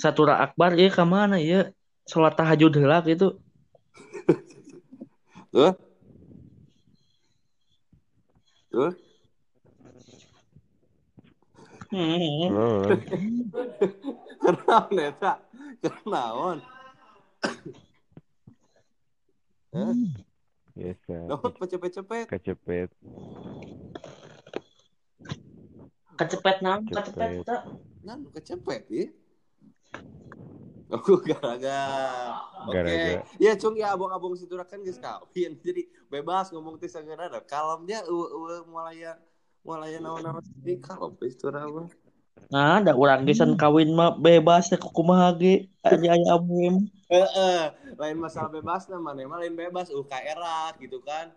satura akbar ya ke mana ya sholat tahajud heula gitu Tuh. Tuh. hmm. Oh, Kenaon eta? Kenaon? Hah? biasa. Dapat cepet-cepet. Kecepet. kecepet nang Kecepet. tak Nan kecepet ya. Aku gara-gara. Oke. Gara-gara. Ya cung ya abang-abang situ kan geus kawin. Jadi bebas ngomong teh sagana da. Kalemnya eueuh mulai mulai naon-naon di kalem teh situ mah. nah ada orang gesan kawin mah bebas ya kumaha ge aja aya abu Heeh, lain masalah bebas nah mana mah lain bebas era gitu kan.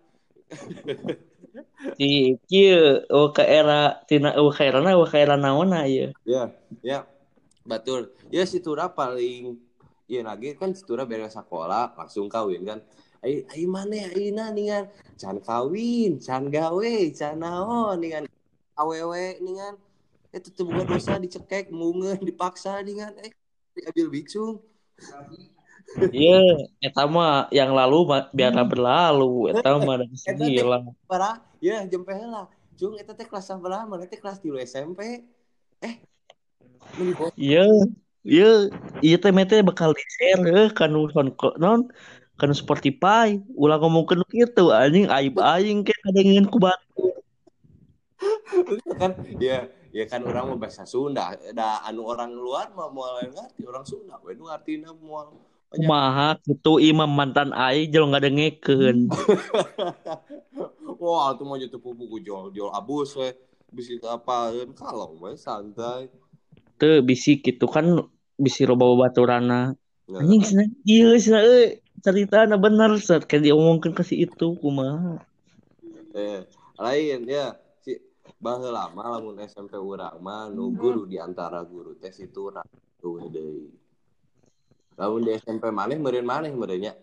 di kieu oh era tina era na ke era naonna ieu Ya, ya. Betul. Ya si Tura paling Iya lagi kan si Tura beres sekolah langsung kawin kan. Ai ai mana ayeuna ningan can kawin, can gawe, can naon ningan awewe ningan itu tuh bukan dosa dicekek, mungeun, dipaksa ningan eh diambil bicung. Iya, eta mah yang lalu biarlah berlalu, eta mah Eta teh lah. parah, ya jempe heula. Cung eta teh kelas saberapa? Mana teh kelas 3 SMP. Eh. Iya, iya, iya mete bakal di share heuh kanu soundcloud non kanu Spotify. Ulah ngomongkeun kitu anjing aib aing ke kadengeun ku batu. kan ya ya kan orang mau bahasa Sunda da anu orang luar mah mau ngerti orang Sunda we nu artina mau Kumaha kitu imam mantan aing jeung ngadengekeun. wah tuh mau jatuh buku jual jual abus we bisa apaan kalau we santai Teu bisi kitu kan bisi loba baturana. Nah, Anjing cenah ieu cenah euy ceritana bener set kayak diomongkeun ke si itu kumaha. eh, lain ya. Si baheula mah lamun SMP urang mah nu guru di antara guru teh situ urang tuh deui. Lamun di SMP maneh meureun maneh meureun nya.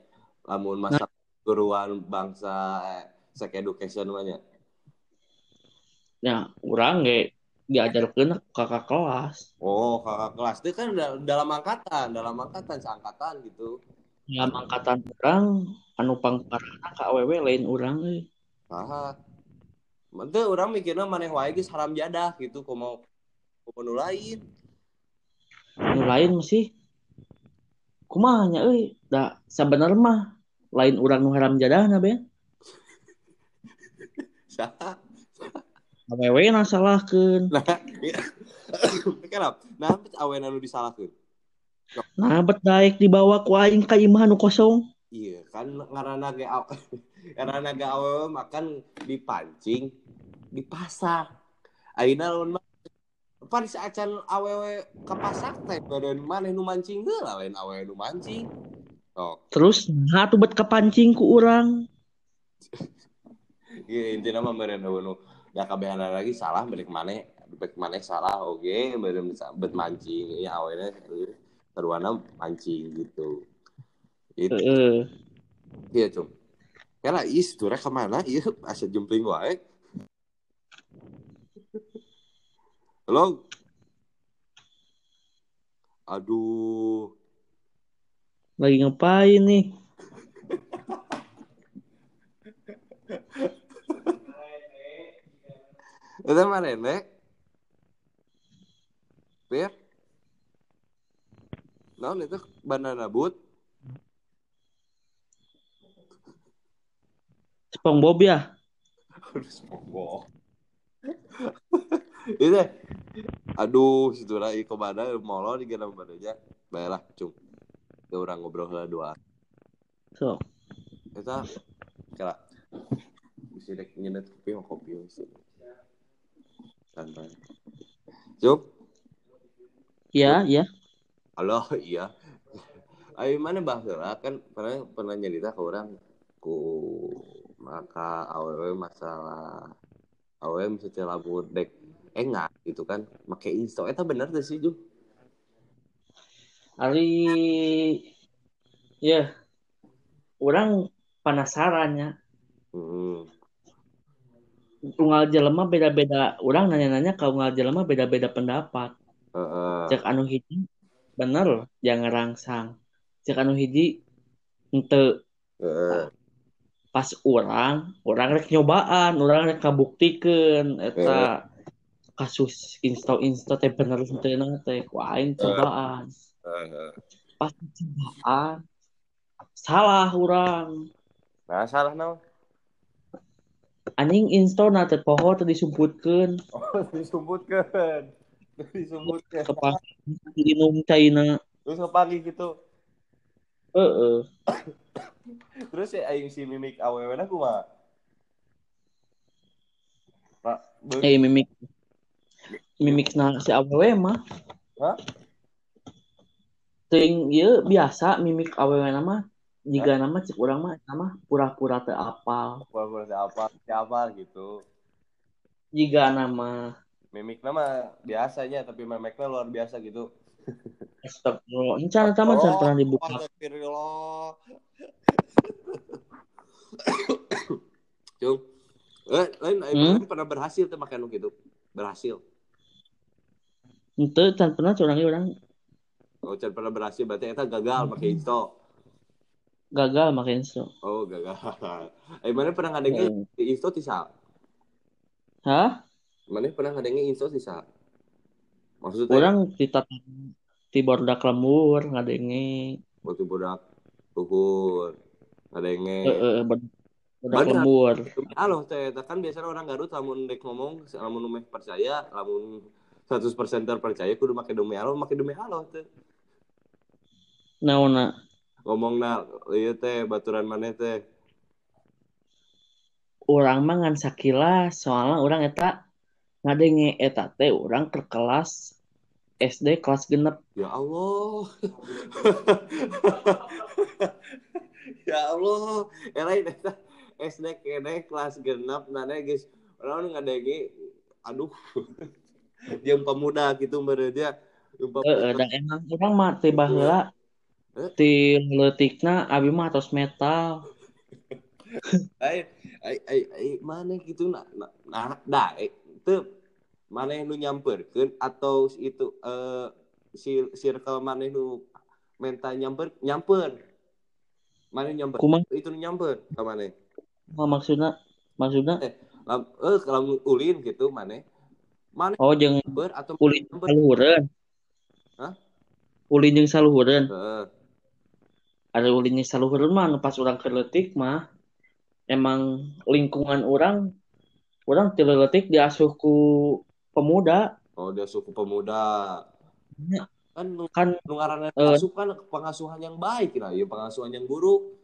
Lamun masa guruan bangsa eh, sex education mah nya. Ya, urang ge diajarkeun kakak kelas. Oh, kakak kelas itu kan da- dalam angkatan, dalam angkatan, seangkatan gitu. Dalam angkatan orang anu pangparana ka awewe lain urang euy. Nah, Mantep orang mikirnya maneh wae geus haram jadah gitu, kok mau kok nu lain. Nu lain masih kumaha nya euy? Da mah lain urang nu haram jadahna ben. Saha? Awewe. Nah, iya. kenapa? Nah, awena nu disalahkeun. Nah, bet daek dibawa ku aing ka imah nu kosong. Iya, kan ngaranna ge aw- ngaranna ge awewe makan dipancing, dipasak. Lamun mah pan acan awewe kapasak teh badan maneh nu mancing heula lain awewe nu mancing. Oh, Terus nah tuh bet kepancing ku urang. Iya intinya mah eueuh nu da kabehana lagi salah balik maneh balik maneh salah oge meureun bet mancing ya awalnya keruana mancing gitu. Itu Heeh. iya cum. Kala is tuh rek ke mana? Iya asa jempling wae. Halo. Aduh. Lagi ngapain nih? Itu mah nenek. Pir. Naon itu banana boot? SpongeBob ya? Aduh, SpongeBob. Itu. Aduh, situ lah iko bada molo di genam badanya. Baiklah, cung. Kita orang ngobrol heula dua. So, Eta kala bisa dek nyenet kopi mau kopi sih. Santai. Cung, ya, ya. halo iya. Ayo mana bahasa kan pernah pernah nyerita ke orang ku maka awewe masalah awewe bisa lamun dek enggak gitu kan make insto eta bener tuh sih Ju Ari ya orang penasarannya hmm. Unggal jelema beda-beda orang nanya-nanya ke unggal jelema beda-beda pendapat Heeh. cek anu hiji bener jangan rangsang cek anu hiji ente Heeh. pas orang orang rek nyobaan orang rek kabuktikeun eta kasus insta insta teh bener teh teh ku aing cobaan Heeh. pas cobaan salah orang Nah, salah naon? Anjing insta na teh poho teh disumputkeun Oh, disumputkeun. Disumputkeun. kepas minum caina Terus ngepagi gitu. heeh Terus ya aing si mimik awewena kumaha? Pak, be- eh mimik mimik na si awewe mah Hah? ting ieu biasa mimik awewe nama jika nama cek urang mah nama pura-pura teu apal Pura-pura teh apa, siapa gitu. jika nama Mimik nama biasanya tapi memeknya luar biasa gitu. Astagfirullah. Encan sama jangan pernah dibuka. Astagfirullah. Cung. Eh, lain lain Hmm? pernah berhasil tuh makan gitu. Berhasil. Ente can pernah curang orang Oh, can pernah berhasil berarti eta gagal pakai insto. Gagal makin so. Oh, gagal. Eh, mana pernah ngadengin Hmm. di insto tisa? Hah? Mana pernah ngadengin insto tisa? Maksudnya Orang kita di bordak lembur ngadenge. waktu budak luhur ngadengin. Heeh, bordak Bener. lembur. Halo, teh kan biasanya orang Garut lamun dek ngomong, lamun umeh percaya, lamun 100% terpercaya kudu make demi halo, make demi halo teh. Naona Ngomong na, ieu teh baturan maneh teh. orang mah ngan sakilas soalnya orang eta ngadenge eta teh orang ke kelas SD kelas genep Ya Allah. ya Allah. Ya lain eta SD kene kelas genap nana guys. Orang ngadengi aduh. Jeung pemuda gitu mere dia. Pemuda. dan emang orang mah teh baheula ti leutikna abi mah tos metal. Ai ai ai, ai mana gitu na na na daek teu mana nu nyamperkeun atau itu eh si circle mana nu menta nyamper nyamper mana nyamper Kumaha itu nyamper ka mana maksudna maksudna Lam, eh kalau ulin gitu mana mana oh jeung nyamper atau ulin saluhureun. Hah? Ulin jeung saluhureun. Heeh. Ada ulin jeung saluhureun mah nu pas urang keur leutik mah emang lingkungan orang orang ti leutik diasuh ku pemuda oh dia suku pemuda Ya. kan kan nu ngaranna Eh. asup kan pengasuhan yang baik nah ya pengasuhan yang buruk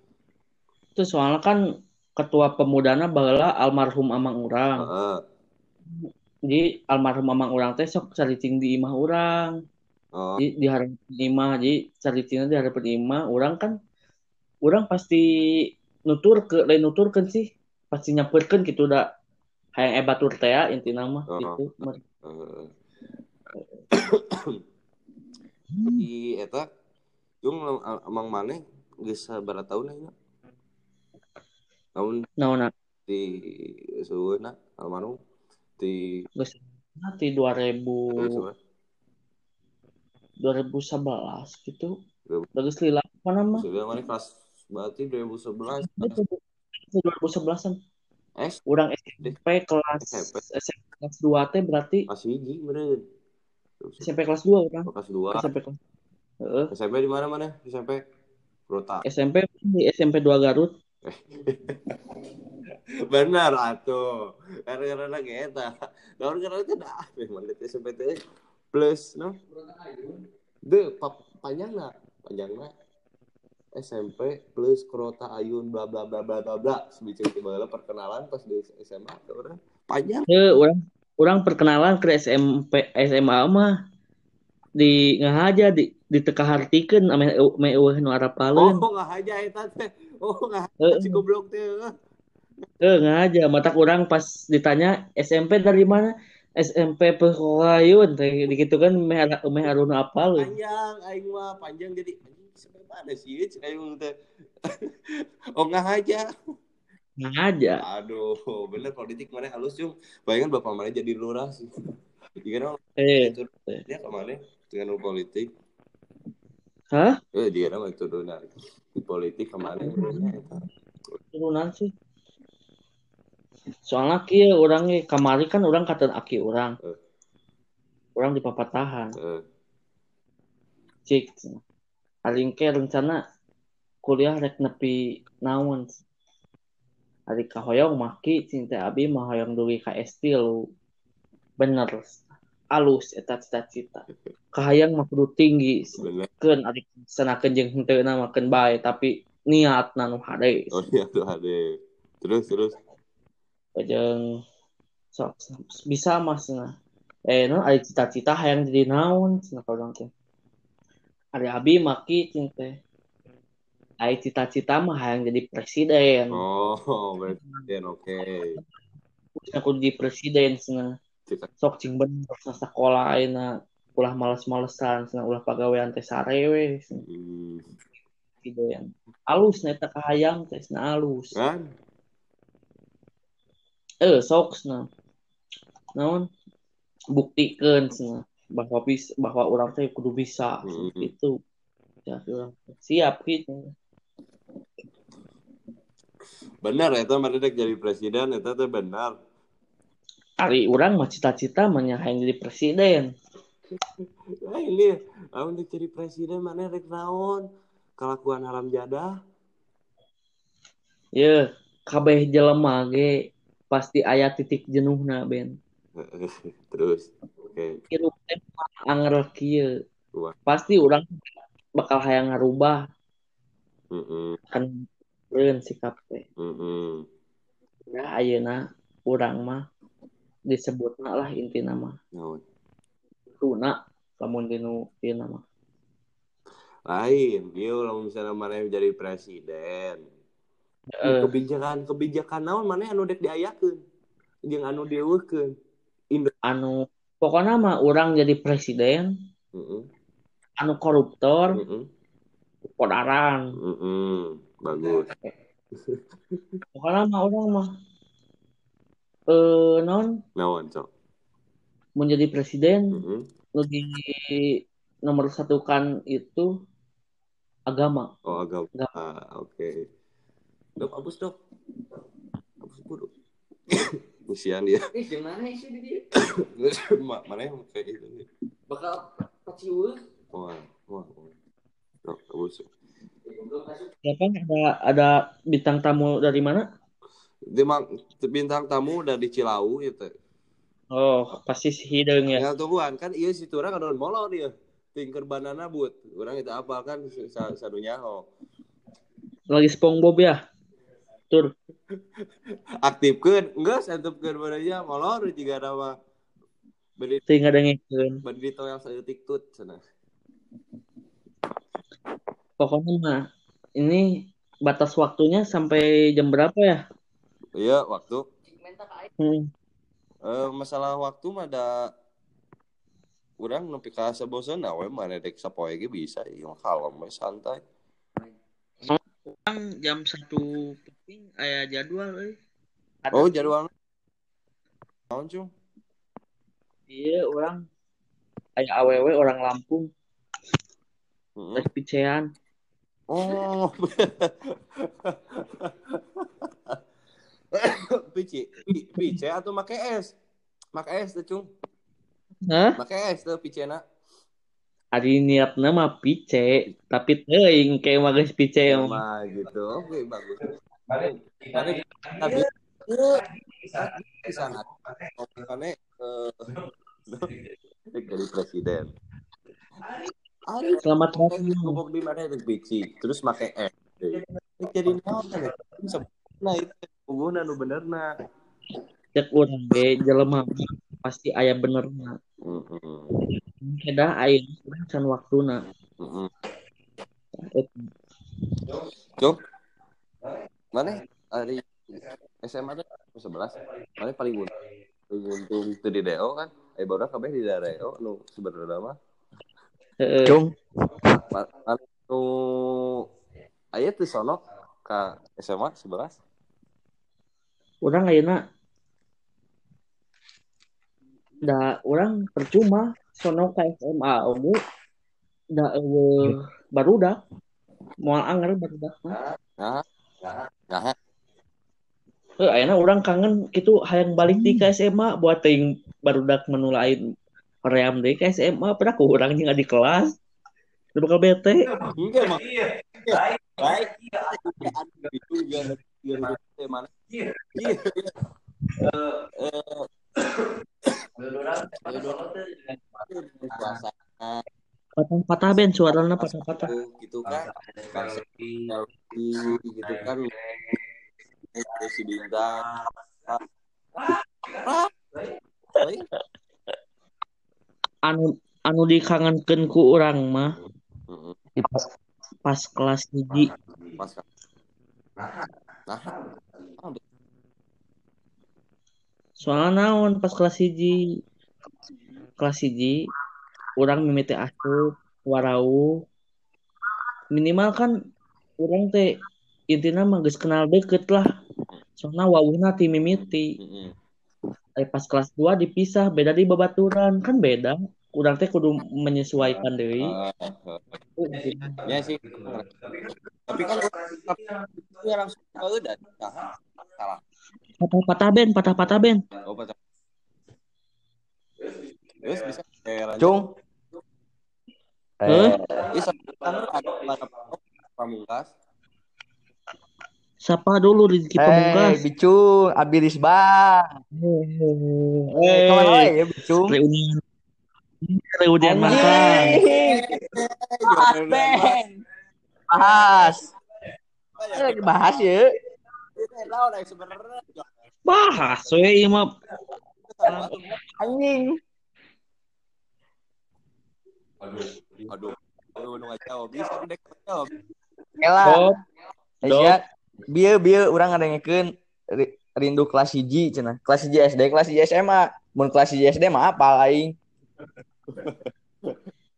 itu soalnya kan ketua pemudana baheula almarhum amang urang. Heeh. Jadi almarhum amang urang teh sok caricing di imah urang. Oh, Di di harapan imah, jadi caricingna di harapan imah, urang kan urang pasti nutur ke lain nuturkeun sih. Pasti nyampeurkeun gitu da hayang ebatur teh ya, intina mah Oh. gitu. Heeh. di eta cung emang maneh geus sabaraha tahun ayeuna tahun Naonna di suweuna almarhum di geus nanti 2000 suweuna 2011 gitu. Dua- Bagus lila mana mah? sudah maneh kelas berarti 2011 2011-an. S Urang SMP kelas SMP. SMP kelas 2 teh berarti masih hiji meureun SMP kelas 2 urang. kelas 2 SMP kelas Heeh. SMP di mana mana SMP Prota SMP di SMP 2 Garut. benar atuh karena lagi eta daun karena itu dah memang SMP teh plus no? De pa, panjangna panjangna SMP plus Krota Ayun bla bla bla bla bla bla. Sebicing tiba perkenalan pas di SMA orang. Panjang. Heuh, urang urang perkenalan ke SMP SMA mah di ngahaja di di teka hartikeun ame me eueuh nu oh arapaleun. nggak aja eta teh oh nggak Heeh. si goblok teh Heuh, ngahaja. Mata urang pas ditanya SMP dari mana? SMP Pekayun teh gitu kan meh meh aruna apal. panjang aing mah panjang jadi sampai mana sih aing teh oh nggak aja Ngahaja. Aduh, bener politik mana halus cung. Bayangkan bapak mana jadi lurah sih. Jika dong Eh, itu dia ke mana dengan politik. Hah? Eh dia nama itu turunan di politik kemarin turunan sih soalnya kia orangnya kamari kan orang kata aki orang. Eh. orang di papatahan Eh, cik paling ke rencana kuliah rek nepi naon? Hari kahoyong maki cinta abi mah hoyong dugi ka S3 lu. Bener. Alus eta cita-cita. Kahayang mah kudu tinggi. Keun ari sanakeun jeung henteu makan bae tapi niat nanu hade. Oh tuh ada terus terus jeung sok bisa mas nah eh no ada cita-cita hayang jadi naon cenah ka urang teh ari abi maki teh Ai cita-cita mah hayang jadi presiden. oh berarti oke Aku jadi presiden. Cita- Sok cing bener sekolah ayeuna ulah males-malesan cenah ulah pagawean teh sarewe. Hmm, presiden. Alus na eta kahayang teh alus. kan Eh sok cenah. Naon? Buktikeun cenah bahwa bis bahwa orang teh kudu bisa Hmm. itu. Ya, urang teh. siap gitu. benar itu dek jadi presiden itu tuh benar Ari orang mah cita-cita mah nya hayang jadi presiden. ah ini dek jadi presiden mana dek naon kelakuan haram jadah Ya, kabeh jelema ge pasti aya titik jenuhna ben. terus anger kieu. Wah. Pasti orang bakal hayang ngarubah Mm-mm, kan reun sikap teh. mm-mm. Ya ayeuna urang mah disebutna lah intina mah. Naon? Tuna lamun dinu ieu mah. lain dia kalau misalnya mana jadi presiden Heeh. kebijakan kebijakan naon mana anu dek diayakeun? Jeung anu dieuweukeun anu pokoknya mah orang jadi presiden. Heeh. anu koruptor. Heeh. kodaran. Heeh. bagus. Pokoknya mah orang mah eh non naon sok? Menjadi presiden nu di nomor satu kan itu agama. Oh agak Agak. ah, oke dok hapus dok. Hapus dulu Usian dia. Eh, di mana sih di dia? Ma- mana yang kayak gitu nih? Bakal paciweur. wah wah wah dok hapus siapa ada ada bintang tamu dari mana? Dia mang bintang tamu udah di Cilau itu oh pasti si hidung ya. Ya tungguan. Kan iya si Turang ada molor dia. Tinker banana but. Orang itu apa kan? Sa sadunya oh. lagi SpongeBob ya tur Aktifkan enggak santupkeun barunya molor jika ada mah beri tinggal dengerin beri yang saeutik tut cenah. pokoknya mah ini batas waktunya sampai jam berapa ya Iya waktu hmm. eh, masalah waktu mah ada Urang nepi ka saboseun we mana dek sapoe ge bisa ieu kalem santai. Orang jam satu penting aya jadwal. Ada Oh jadwal naon cung? Iya, orang aya awewe orang Lampung, Heeh. rek picean. Oh. Pici, pi- pice atau make es? Make es tuh, Cung. Hah? Make es tuh picena. Ari niatna mah pice, tapi teuing kayak mah geus pice mah. Mah gitu. Oke, bagus. Mari tapi eh, di sana makanya eh jadi presiden. Ari Selamat pakai datang. ngomong di mana itu pici, terus make es. Ini jadi naon kan? Nah, itu hubungan nu benerna. Cek urang ge jelema pasti aya benerna. Heeh. Kedah aya can waktuna. Heeh. Eta. Cuk. Mana hari SMA teh 11. Mana paling untung. Paling untung itu di DO kan. Eh baru kabeh di DO nu sebenarnya mah. Heeh. Cung. Anu aya teh sono ka SMA 11. Urang ayeuna da urang percuma sono ka SMA ungu da eueuh barudak moal anger barudak mah Nah, nah, Eh, ayeuna orang kangen gitu hayang balik di ke SMA buat ting barudak menu lain hoream deui ke SMA pernah ku urang jeung di kelas udah bakal bete enggak emang. Baik. Baik. Itu juga mana? Iya. Puasa patah-patah ben suarana patah-patah gitu kan. Kayak gitu kan. Terus si bintang. Anu anu dikangenkeun ku urang mah. Heeh. pas kelas hiji pas nah soalnya naon pas kelas hiji? Kelas hiji orang mimiti asup warau. Minimal kan orang teh intinya mah geus kenal deket lah. Soalnya wawuhna ti mimiti. Heeh. Eh, pas kelas 2 dipisah beda di babaturan. Kan beda. Urang teh kudu menyesuaikan deui. ya sih. Tapi kan tapi langsung ke udah salah patah-patah ben patah-patah ben. Oh patah. Terus bisa. Lanjut. Cung. Eh? Eh, ada pada pamungkas. Siapa dulu Rizky eh, Pamungkas? Bicung, Abilis Bang. Eh, ke mana eh ya, Bicung? reunian. Reunian makan Bahas, Bahas. Eh, lagi bahas ya. bahas ieu mah Anjing. aduh aduh nu ngajawab bisa dek jawab. Dop, Aisyah, bieu bieu urang ngadengekeun ri- rindu kelas hiji cenah. Kelas hiji SD, kelas hiji SMA. Mun kelas hiji SD mah apa aing?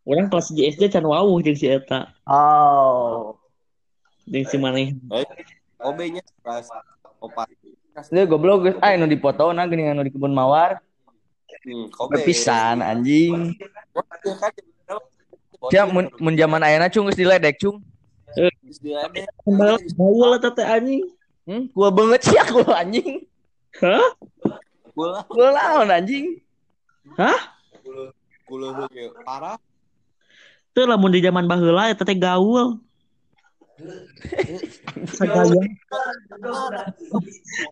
orang kelas di SD can wawuh jeung si eta Oh. jeung si maneh OB nya kelas opat Lu goblok geus aya nu dipotona geuning anu di kebun mawar. hmm, OB Berpisan anjing. Iya kan, Cia mun mun zaman ayeuna cung geus diledek cung. Dia Kembali baul eta teh anjing Hmm, gua banget sih aku anjing. hah bola Gua lawan anjing. kulo ge parah teu lamun di zaman baheula eta teh gaul asa gaya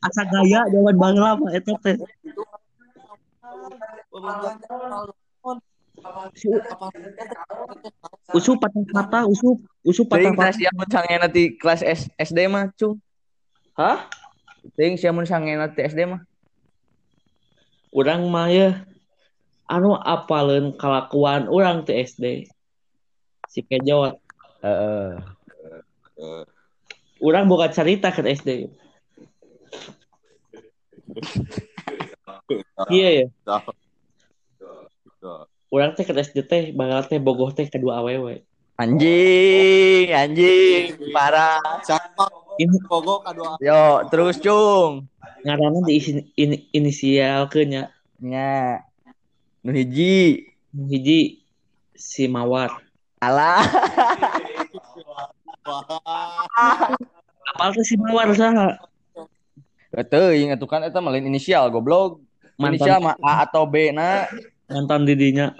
asa gaya zaman baheula mah eta teh usup patah-patah usup usup Teuing patah-patah tah siamun sangena ti kelas S- SD mah cung. hah Teuing siamun sangena ti SD mah. urang mah ya anu apaleun kalakuan urang teh SD si kejot Heeh. Urang boga cerita ke SD iya ya urang teh ke SD teh bakal teh bogoh teh kedua awewe Anjing, anjing, parah. siapa ini pogok kadua Yo, terus cung. ngaranna di isi- ini, inisial ke nya Nya. Nu hiji. Nu hiji si mawar Alah. apal teh si mawar saha Teuing atuh kan eta mah lain inisial goblok. Inisial mantan mah A atau B na. mantan didinya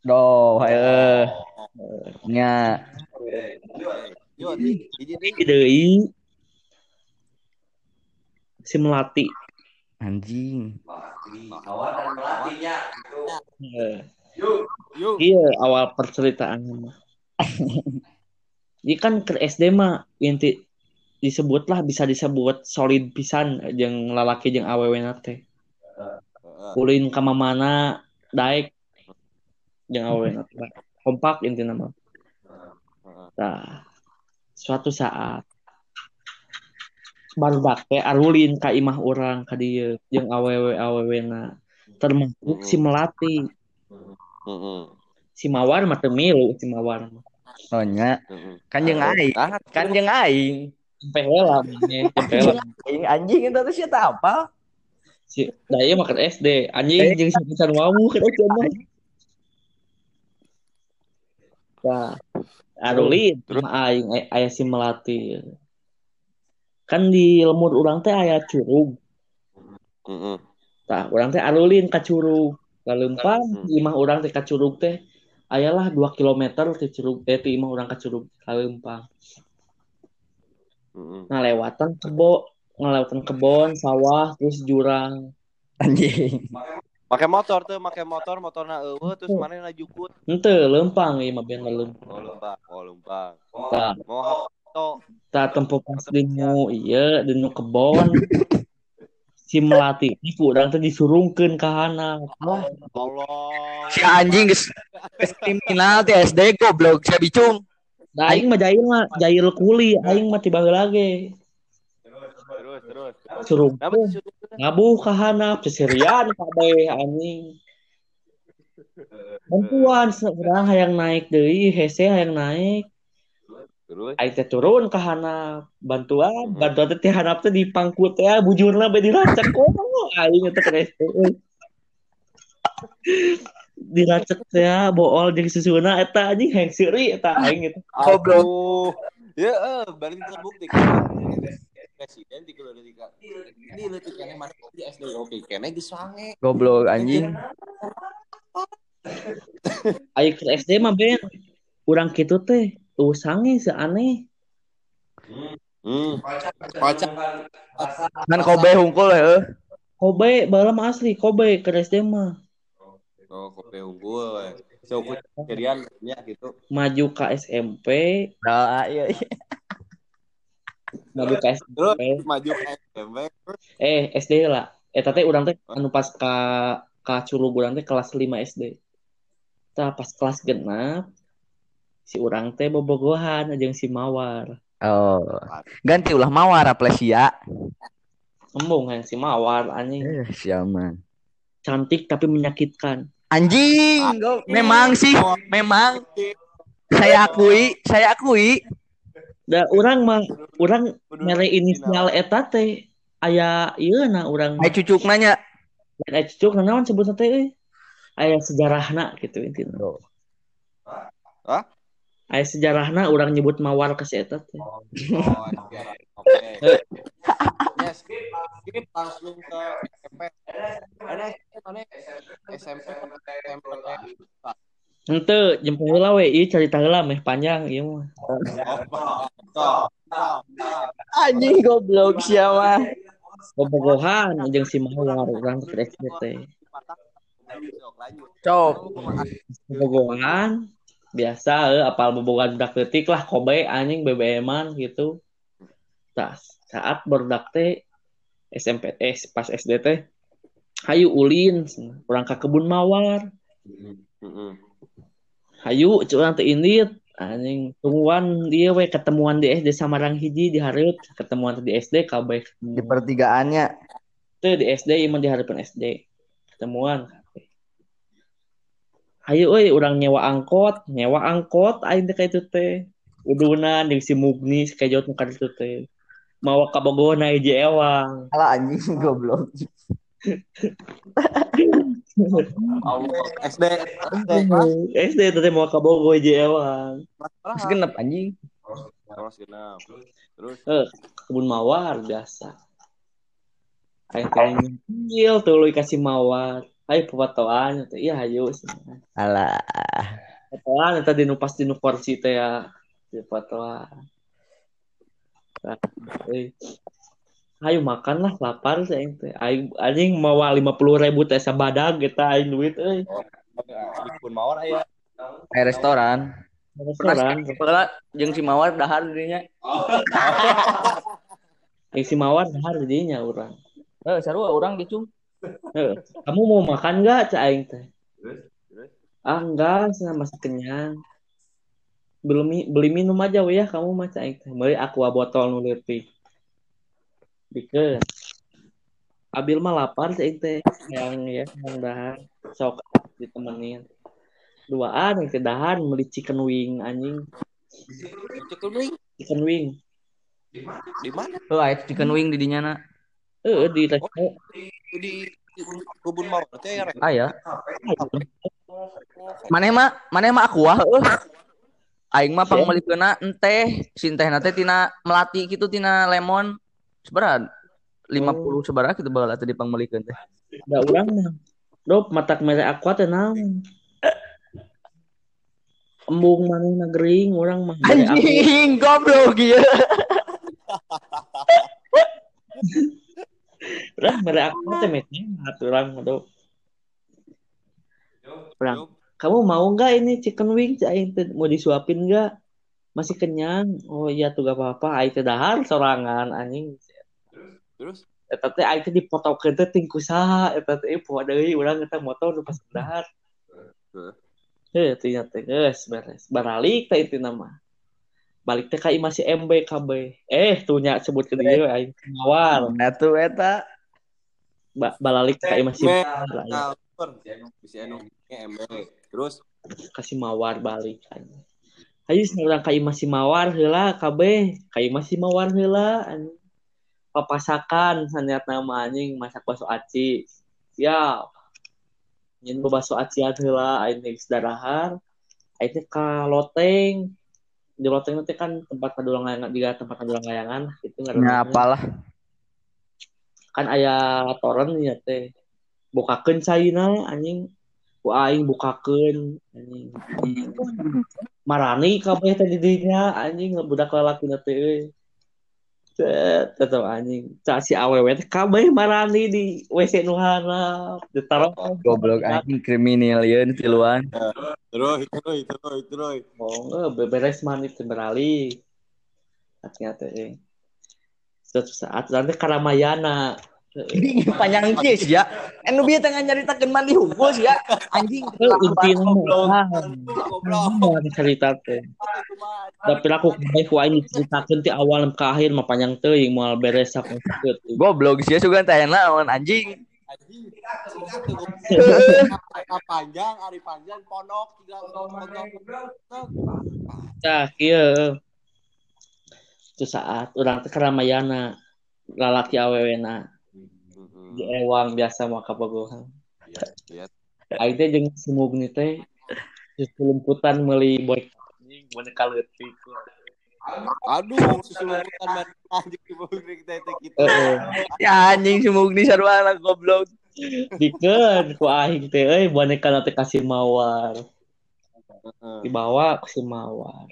Doh, heuh. Nya. yo hiji deui si melati Anjing. Eh, yuk iya awal perceritaan mah Ini kan ke SD mah inti disebut lah bisa disebut solid pisan jeung lalaki jeung awewena teh. Ulin ka mana daek jeung awewena teh. Kompak intina mah. Nah suatu saat barudak teh arulin ka imah urang ka dieu jeung awewe awewena. Termasuk si melati. Si mawar mah teu milu si mawar mah Oh nya. heeh Kan jeung aing. Kan jeung aing. Sampai heula mane, sampai heula. Aing anjing eta teh siapa apa? Si daya makan SD, anjing jeung si pisan wawu kan SD mah. Nah, Arulin aing ay- aya si Melati. Kan di lemur urang teh aya curug. Heeh. Tah, urang teh arulin ka curug. Hmm. di imah urang teh ka curug teh ayalah 2 km ti curug teh ti urang ka curug Kaleumpang. Heeh. Nah, lewatan kebo, ngelewatan kebon, sawah, terus jurang. Anjing. Pakai motor tuh, pakai motor, motorna eueuh terus mana ngajukut. Henteu leumpang ieu mah ben leumpang. Oh, lumpang, oh, lumpang. Tah, Mau foto. tah tempo pas dinu ieu dinu kebon. Si Melati ini ku urang teh disurungkeun ka handap. Alah, Allah. Si anjing geus kriminal ti SD goblok si bicung. da aing mah jail mah jail kuli, aing mah tiba ge. Terus, terus. Surungkeun. Ngabuh ka handap seserian kabeh anjing. Bantuan urang hayang naik deui, hese hayang naik. Teh turun ke handap, bantuan, bantuan teh ti handap teh dipangkut ya, bujurna bae diracek oh, aing teh euy. Diracek teh ya, bool jeung susuna eta anjing heng seuri eta aing gitu. Goblok. Ya, eh, berarti terbukti kan. Presiden di di ini leutik kene mana di SD oke kene geus wange. Goblok anjing. Aing ke SD mah ben urang kitu teh tuh sange seaneh. Hmm. Pacar Kan Kobe hungkul heuh. Kobe balam asli Kobe ke SD mah Oh, kopi unggul. we. So, ku cerian nya gitu. maju ke SMP, Nah, iya iya. maju ke Terus SMP. maju ke SMP. Eh SD lah. Eta teh urang teh anu pas ka ka curug urang teh kelas 5 SD. Tah pas kelas genap si urang teh bobogohan jeung si Mawar. Oh. Ganti ulah mawar aplesia. Embung yang si Mawar anjing Eh, siaman. cantik tapi menyakitkan. Anjing, memang sih, memang saya akui, saya akui. Da urang mah urang mere inisial eta teh aya ieu na urang Hai cucuk nanya. aya cucuk naon sebutna teh euy. Aya sejarahna gitu intina. Hah? Aya sejarahna urang nyebut Mawar ke si eta teh. Oh. Oke. Yes. Skip langsung ke SMP. Mana mana SMP SMP. Henteu jemput heula we ieu carita heula meh panjang ieu mah. Anjing goblok siapa? Bobogohan jeung si Mawar urang ke teh. Lanjut. Cok. Bobogohan biasa eh, apal bobogohan budak leutik lah kobe anjing BBM-an gitu. Tah saat berdak teh SMP eh pas SD teh hayu ulin urang ka kebun mawar. Hayu curang teh indit anjing tungguan dia we ketemuan di SD Samarang hiji di hareup ketemuan di SD kabeh Di pertigaannya. teu di SD ieu mah di hareupeun SD ketemuan Hayu euy urang nyewa angkot, nyewa angkot aing teh itu teh. Udunan jeung si Mugni sekejot nu ka ditu teh. Mawa ka Bogor na hiji ewang. Alah anjing goblok. SD. SD. SD teh mawa ka Bogor hiji ewang. Mas genep anjing. Terus genap. Terus Kebun mawar biasa. Aing teh nyil tuluy kasih mawar. Ayo pepatoan teh iya hayu sih. Alah. Pepatoan eta dinu pas dinu kursi teh ya. Pepatoan. Euy. Ayo makan lah lapar sih teh. Aing anjing mawa 50 ribu teh sabadag eta aing duit euy. di pun mawar aya. Eh restoran. Restoran. Pernah jeung si Mawar dahar dirinya. Yang si mawar dahar didinya urang. Eh sarua orang gitu. Heuh. Kamu mau makan nggak cak aing teh? Terus? Ah enggak, saya masih kenyang. Belum beli minum aja ya kamu mah cak aing teh. Beli aqua botol nu leutik. Dikeun. Abil mah lapar cak aing teh. Yang ya, yang dahar. Sok ditemenin. Duaan yang teh dahar beli chicken wing anjing. Chicken wing Chicken wing. di mana? Oh, aya chicken wing di dinya na. Eh di resto. Di di kebun mawar teh ya. Rek? Aya. Maneh mah, maneh mah aqua heuh. Aing mah Si- pangmelikeuna enteh, si enteh nate tina melati gitu tina lemon. Seberat 50 seberat gitu baheula teh dipangmelikeun teh. Da urang mah. Dop matak mere aqua teh naon? Embung manehna gering urang mah. Anjing goblok ieu. Urang mere aqua teh metnya urang mah dop. Urang. Kamu mau nggak ini chicken wings? Aing mau disuapin nggak? Masih kenyang? Oh iya tuh gak apa-apa. Aing teh dahar sorangan anjing. Terus Eta teh aing teh dipotokeun teh tingku saha eta teh poe deui urang eta motor nu pas dahar. Tinya teh geus beres. Baralik teh itu nama. Balik imah si MB KB. Eh tuh nya sebutkeun ieu aing mawar. Nah tuh eta Ba balalik si Me- Mawar, anu. Terus kasih mawar balik anjing. Hayu urang ka imah si Mawar heula KB. Ka imah si Mawar anjing. Papasakan saniat nama anjing masak bakso aci. Siap. Nyen bakso acian heula aing geus darahar. Aing ka loteng. Di loteng teh kan tempat kadulang layangan juga tempat kadulang layangan itu nya ngaranna. apalah. kan aya toren ya teh. Bukakeun caina anjing. Ku aing bukakeun anjing. Marani kabeh teh di dinya anjing budak lalaki teh tetep anjing. Cak si teh kabeh marani di WC nu harap. Ditaruh Goblok anjing kriminal ieu tiluan. terus terus terus terus. Oh, beberes manit teh beralih. Artinya teh. Suatu saat nanti karamayana. Ini panjang kieu sih ya. Anu bieu tengah nyaritakeun mandi hungkul sih ya. Anjing. Intina Goblok. cerita teh. Tapi aku kabeh ku aing diceritakeun ti awal ke akhir mah panjang teuing moal beres sapeut. Goblok sih sugan teh naon anjing. Panjang, hari panjang, ponok, tiga kieu. Itu saat urang teh karamayana lalaki awewena ewang biasa mah kabogohan. Iya. Aing teh jeung sumugni teh justru lumputan meuli boy anjing boneka leutik. Aduh, susu lumputan main anjing di bawah kita itu kita. Ya anjing sumugni sarua goblok. Dikeun ku aing teh euy boneka teh kasih mawar. Dibawa ku si mawar.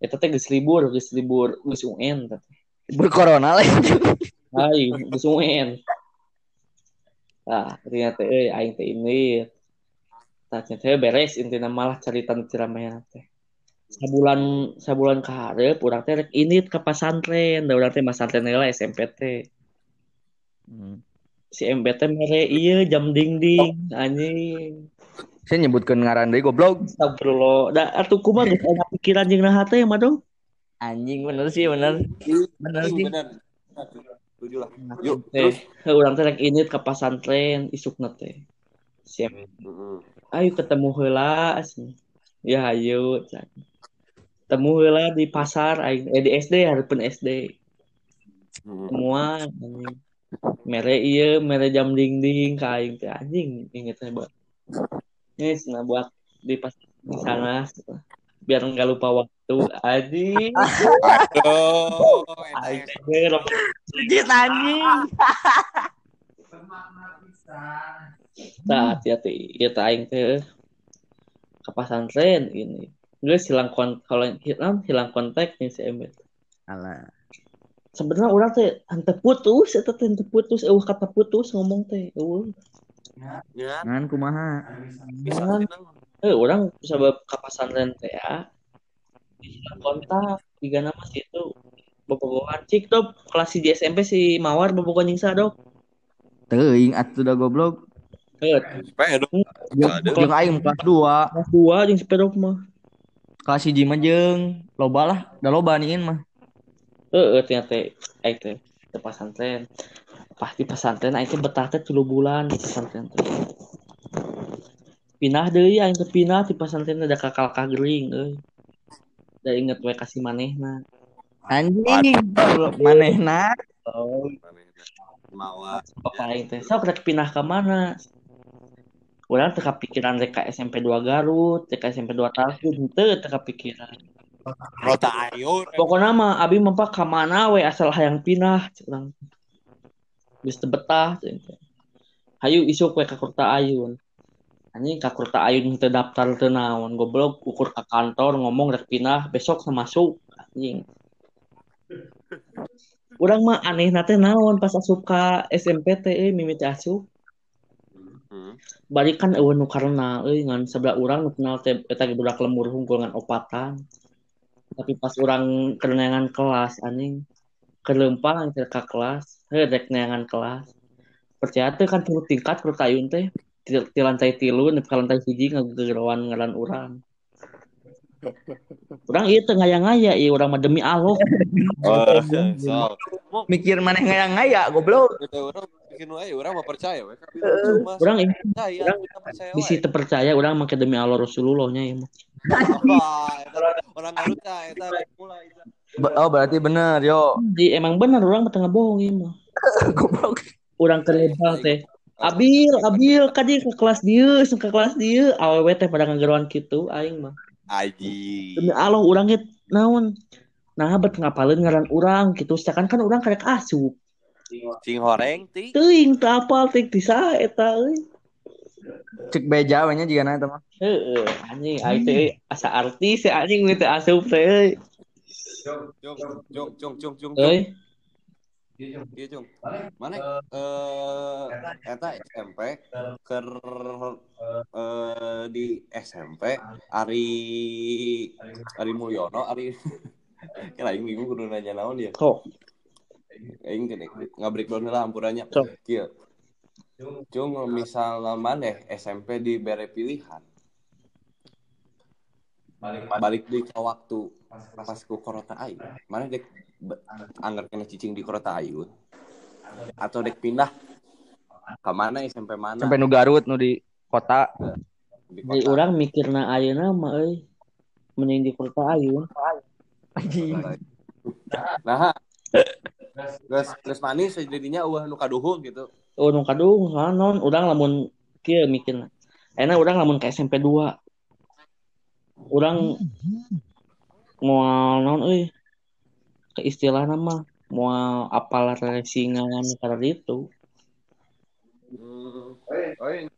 Eta teh geus libur, geus libur, geus UN teh. Berkorona lah. Aing geus UN. Nah, ternyata euy aing teh ini. Tah teh beres intina malah cerita nu ciramayan teh. Sabulan sabulan ka hareup urang teh rek init ka pasantren, da urang teh pasantren heula SMP teh. Si MB teh mere ieu jam dingding anjing. Saya nyebutkeun ngaran deui goblok. Astagfirullah. Da atuh kumaha geus aya pikiran jeung naha teh mah dong. Anjing bener sih bener. Bener sih. Bener. Setuju lah. Yuk, Teh, terus. urang teh rek init ka pasantren isukna teh. Siap. Ayo ketemu heula asli. ya ayo can. ketemu heula di pasar eh di SD hareupeun SD semua anjing mere ieu mere jam dingding ka aing teh anjing inget teh buat nah buat di pas di sana biar nggak lupa waktu anjing Aduh, aing enak. teh rok Legit anjing. Nah, hati-hati. Ya tak aing teh ke pasantren ini. Geus hilang kon kalau hilang hilang kontak nih si Emet. Alah. Sebenarnya orang teh henteu putus, teh henteu putus, eueuh kata putus ngomong teh. Eueuh. Ya, Ngan kumaha? bisa Ngan. Eh, orang sabab ka pasantren teh ya. Hilang kontak, tiga nama sih itu bobogohan cik dok kelas di SMP si Mawar bobogohan jeung sa dok. Teuing atuh da goblok. Eh, Sepeda. Ada. Jeung aing kelas 2. kelas dua jeung sepedok mah. Kelas 1 mah jeung loba lah, da loba aniin mah. Heeh, ternyata aing teh di pesantren. Pas di pesantren aing teh betah teh 3 bulan di pesantren teh. Pindah deui aing teh pindah di pesantren ada kakal kagering euy. Da inget we kasih manehna. Anjing. Manehna. Oh, Mawar. bapak aing teh sok rek pindah ka mana? Urang teu kapikiran rek ka SMP 2 Garut, rek ka SMP 2 Tahun, teu teu kapikiran. Rota Ayun. Pokoknya mah abi mah pak ka mana we asal hayang pindah. Geus teu betah. Hayu isuk we ka Kurta Ayun. Anjing ka Kurta Ayun teu daftar teu naon, goblok ukur ka kantor ngomong rek pindah besok sama masuk anjing. Urang mah aneh nate naon pas asup ka SMP teh euy mimiti asup. Hmm. balikan nu karena euy ngan sebelah urang nu kenal teh eta budak lembur hungkul ngan opatan tapi pas urang keur neangan kelas anjing kelempang ka kelas heuh rek neangan kelas percaya teh kan tilu tingkat ku tayun teh ti lantai tilu nepi ka lantai hiji ngagegerowan ngaran urang Urang ieu teu ngaya-ngaya ieu urang mah demi Allah. Oh, so. Mikir maneh ngaya-ngaya goblok. Udah orang bikin wae orang mah percaya we. Urang ini percaya, urang kita percaya bisi wae. teu percaya urang make demi Allah Rasulullah nya ieu mah. Wah, eta orang eta mulai Oh berarti bener yo. Di emang bener urang mah teu ngabohong ieu mah. Goblok. Urang keur lebal teh. Abil, Abil kadi ke kelas dieu, ke kelas dieu, awewe teh pada ngageroan kitu aing mah. Aji. Demi Allah urang ge naon? Nah, bet ngapaleun ngaran urang gitu. Sedangkan kan urang karek asup. Cing horeng ti. Teuing teu apal teh di saha eta euy. Cek beja we nya jigana eta mah. Heeh, anjing aing teh asa artis ya anjing teh asup teh euy. Jong, jong, jong, jong, jong, jong. Iya, jong. Mana eh eta SMP ker eh di SMP Ari Ari Mulyono Ari Kira aing bingung kudu nanya naon ya. kok Aing gini ngabrik down lah ampurannya. Kieu. Cung misalnya maneh SMP di bere pilihan. Balik di ke waktu pas ku Korota Ayu. Mana dek anggar kena cicing di Korota Ayu atau dek pindah ke mana SMP mana? Sampai nu Garut nu di kota. di di kota. urang mikirna ayeuna mah euy. Mending di Kota Ayun. Nah, Terus terus manis jadinya eueuh nu kaduhung gitu. Oh, nu kadung naon urang lamun kieu mikirna. Ayeuna urang lamun ke SMP 2. Urang moal naon euy? Ke istilahna mah moal apal racingan karena itu. Hmm. Oi.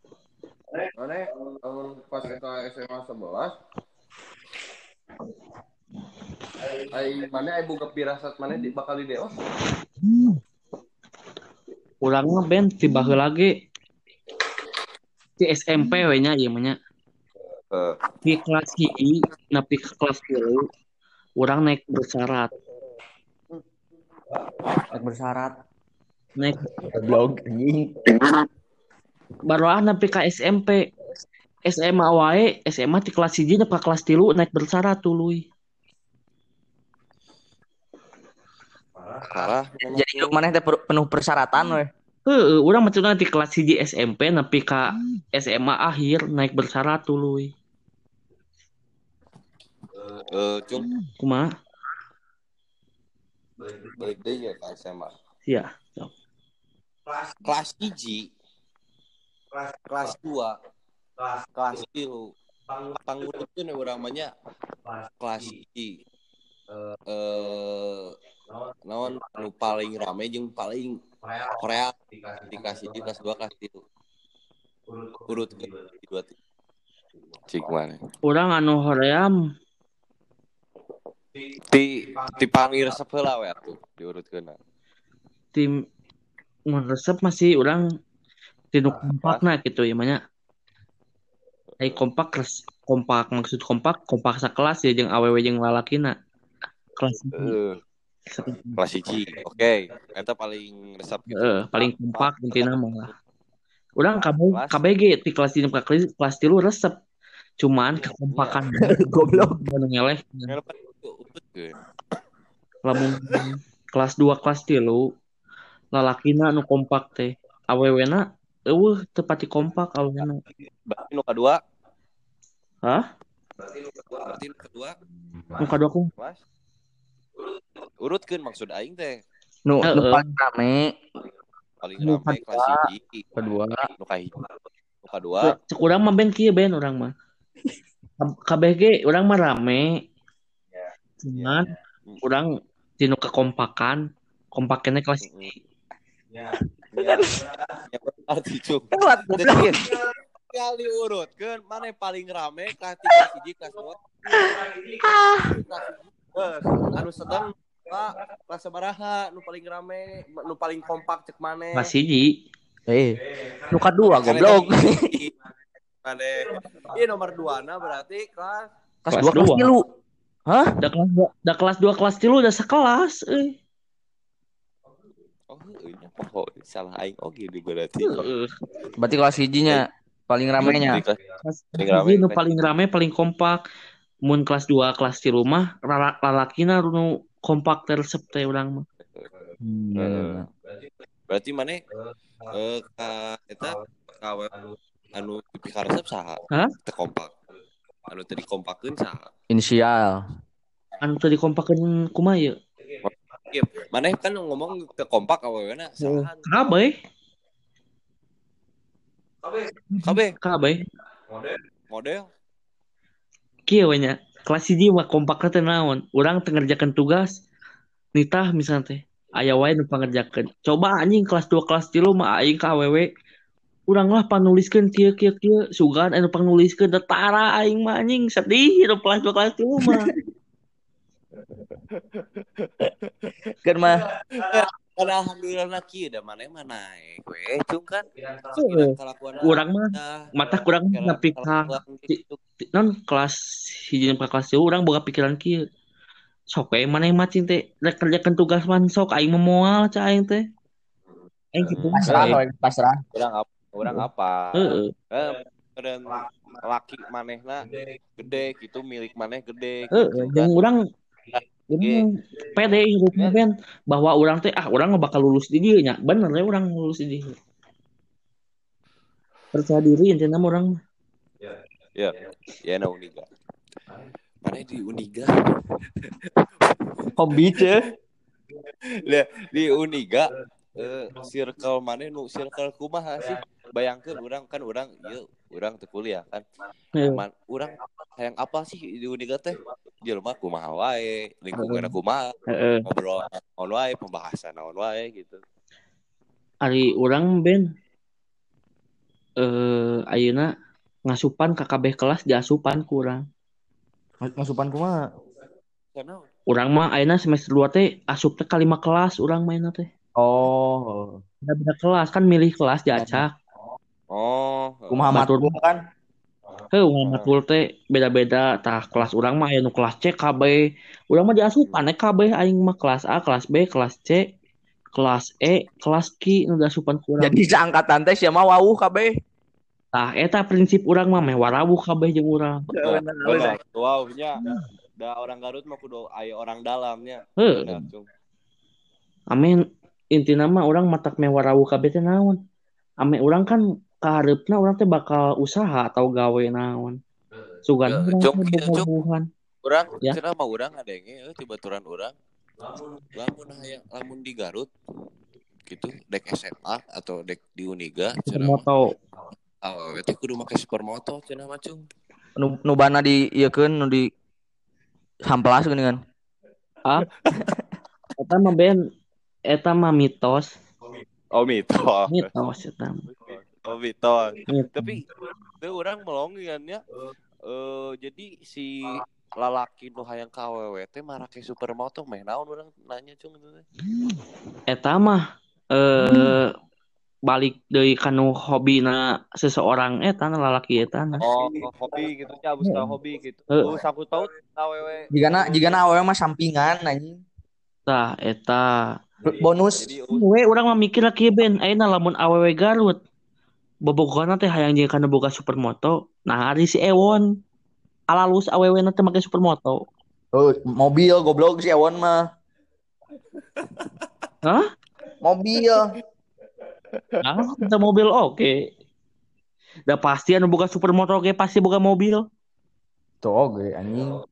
Mana tahun pas kita SMA 11 Ai mana ai boga pirasat mana di bakal di deos? Urang mah ben tiba ge di SMP we nya ieu mah nya. Di kelas hiji nepi ke kelas 3 urang naik bersyarat. Naik bersyarat. Naik Goblok anjing. baru ah nepi ka SMP. SMA wae, SMA di kelas hiji nepi ka kelas 3 naik bersyarat tuluy. parah. Jadi hidup maneh teh penuh persyaratan we. Heeh, urang maksudna di kelas hiji SMP nepi ka SMA akhir naik bersyarat tuluy. Eh, cung Kumaha? Balik ya ke SMA. Sia. Kelas 1 kelas 2 kelas 3 pangurutkeun we urang mah nya kelas 1 eh naon? Nu paling rame jeung paling Korea. Dikasih di kelas 2 kelas 3 urut di dua cik mana? Urang anu hoream ti ti panggil resep heula we atuh diurutkeun tim resep masih urang tinu kompakna gitu ya manya. Ai kompak res kompak maksud kompak kompak sakelas ya jeung awewe jeung lalakina. Kelas eh kelas 1 oke eta paling resep gitu Heeh, paling kompak intina mah lah. Urang KB. KBG di kelas di kelas kelas tilu resep. Cuman kekompakan Goblok. ngeleh lamun kelas 2 kelas tilu lalakina anu kompak teh. Awewena eueuh teu pati kompak awewena. Berarti nu kedua? Hah? Berarti nu kedua? Nu kadua ku Mas urutkeun maksud aing teh. Nu, nu paling rame. Paling Nu rame kelas 1 kedua. Nu kahiji nu kedua. Cek urang mah ben kieu ben urang mah. KBG urang mah rame cuman urang tinu kekompakan. Kompakannya kelas Mm-mm. ya goblok. kali urut kan mana yang paling rame? Kelas tiga hiji kelas dua. Anu sedang pak kelas sabaraha nu paling rame nu paling kompak cek mana? Kelas hiji Eh, nu kadua goblok. Mana? Iya nomor dua nah berarti kelas Kelas 2 kelas dua. 3. Hah? da kelas dua da kelas dua kelas tilu udah sekelas eh oh ini oh salah aing oh gini berarti Heeh. Berarti kelas hijinya paling ramenya. Kelas- Paling hiji rame, paling rame paling kompak mun kelas dua kelas tilu mah lala- lalakina nu kompak tersep teh urang mah Hmm, iya, iya. berarti mana eh ka eta kawe anu pipi karesep saha Hah? teu kompak anu tadi kompakeun saha Inisial. anu tadi kompakeun kumaha Iya, mana kan ngomong teu kompak awalnya saha kabeh kabeh kabeh model. Kieu we nya? Kelas hiji mah kompakna teh naon? Urang teu ngerjakeun tugas nitah misalnya teh. Aya wae nu pangerjakeun. Coba anjing kelas 2 kelas 3 mah aing ka awewe urang lah panuliskeun kieu kieu kieu sugan anu panuliskeun da tara aing mah anjing. Sedih hidup kelas 2 kelas 3 mah Kan mah. Kan alhamdulillah na kieu da mana mah naik we cung kan Heeh. kelakuan urang mah. mata kurang tapi ka gitu non kelas hiji ka kelas 3 urang boga pikiran kieu sok we maneh mah cing teh? Rek kerjakeun tugas man sok aing mah moal ca aing teh. Aing kitu pasrah, pasrah. orang apa orang apa? Heeh. Eh dan laki manehna gede gitu milik maneh gede Heeh, gitu jeung kan urang urang pede hidupnya Ben. Bahwa urang teh ah urang mah bakal lulus di dieu nya bener ya urang lulus di dieu percaya diri intinya mah urang mah. Ya na uniga. Mana di uniga? Hobi ce. Lihat, di uniga eh, circle mana nu circle kumaha sih bayangkan orang kan orang iya orang teu kuliah kan. Heeh. Man, orang sayang apa sih di uniga teh? Jelema kumaha wae lingkungan kumaha? Heeh. Ngobrol naon wae pembahasan naon wae gitu. Ari urang Ben. Eh ayeuna ngasupan ka kabeh kelas diasupan ku urang. Ngasupan kumaha? karena urang mah ayeuna semester 2 teh asup teh ka lima kelas urang mainna teh. Oh. beda-beda kelas kan milih kelas diacak oh Kumaha matur kan? Urang matul teh beda-beda tah kelas urang mah aya nu kelas C KB. Urang mah diasupan eh KB aing mah kelas A, kelas B, kelas C, kelas E, kelas Q nu diasupan ku urang. Jadi seangkatan teh sia mah wawuh kabeh. Tah eta prinsip urang mah meh warawuh kabeh jeung urang. wow nya da orang Garut mah kudu aya orang dalamnya cung amin intina mah urang matak meh warawuh kabeh teh naon. Ame urang kan kahareupna urang teh bakal usaha atau gawe naon. Sugan Cok. bobogohan. Orang, Ya. cenah mah orang ada yang eh tibaturan orang. Lamun aya lamun di Garut gitu dek SMA atau dek di Uniga cenah mah Moto awewe teh kudu make supermoto cenah mah cung. Nu nu bana di ieu keun nu di hamplas geuningan. eta mah Ben eta mah mitos, Oh mitos. mitos eta. mah. Oh mitos. Mitos. Tapi teu orang melongiannya eh jadi si lalaki nu hayang ka awewe teh marake supermoto meh naon urang nanya cung itu teh. eta mah eh balik dari kanu hobina seseorang eta na lalaki eta na Oh, hobi gitu nya abis ka hobi gitu. Oh, saku tahu awewe. Jigana jigana awewe mah sampingan anjing. tah eta Bonus. Jadi we urang mah mikir lagi Ben ayeuna lamun awewe Garut bobogona teh hayang jeung kana boga supermoto nah hari si Ewon alalus awewe na teh make supermoto Oh, mobil goblok si Ewon mah. Hah? Mobil. ah kita mobil oke Da pasti anu boga supermoto oke pasti boga mobil Tuh oge anjing.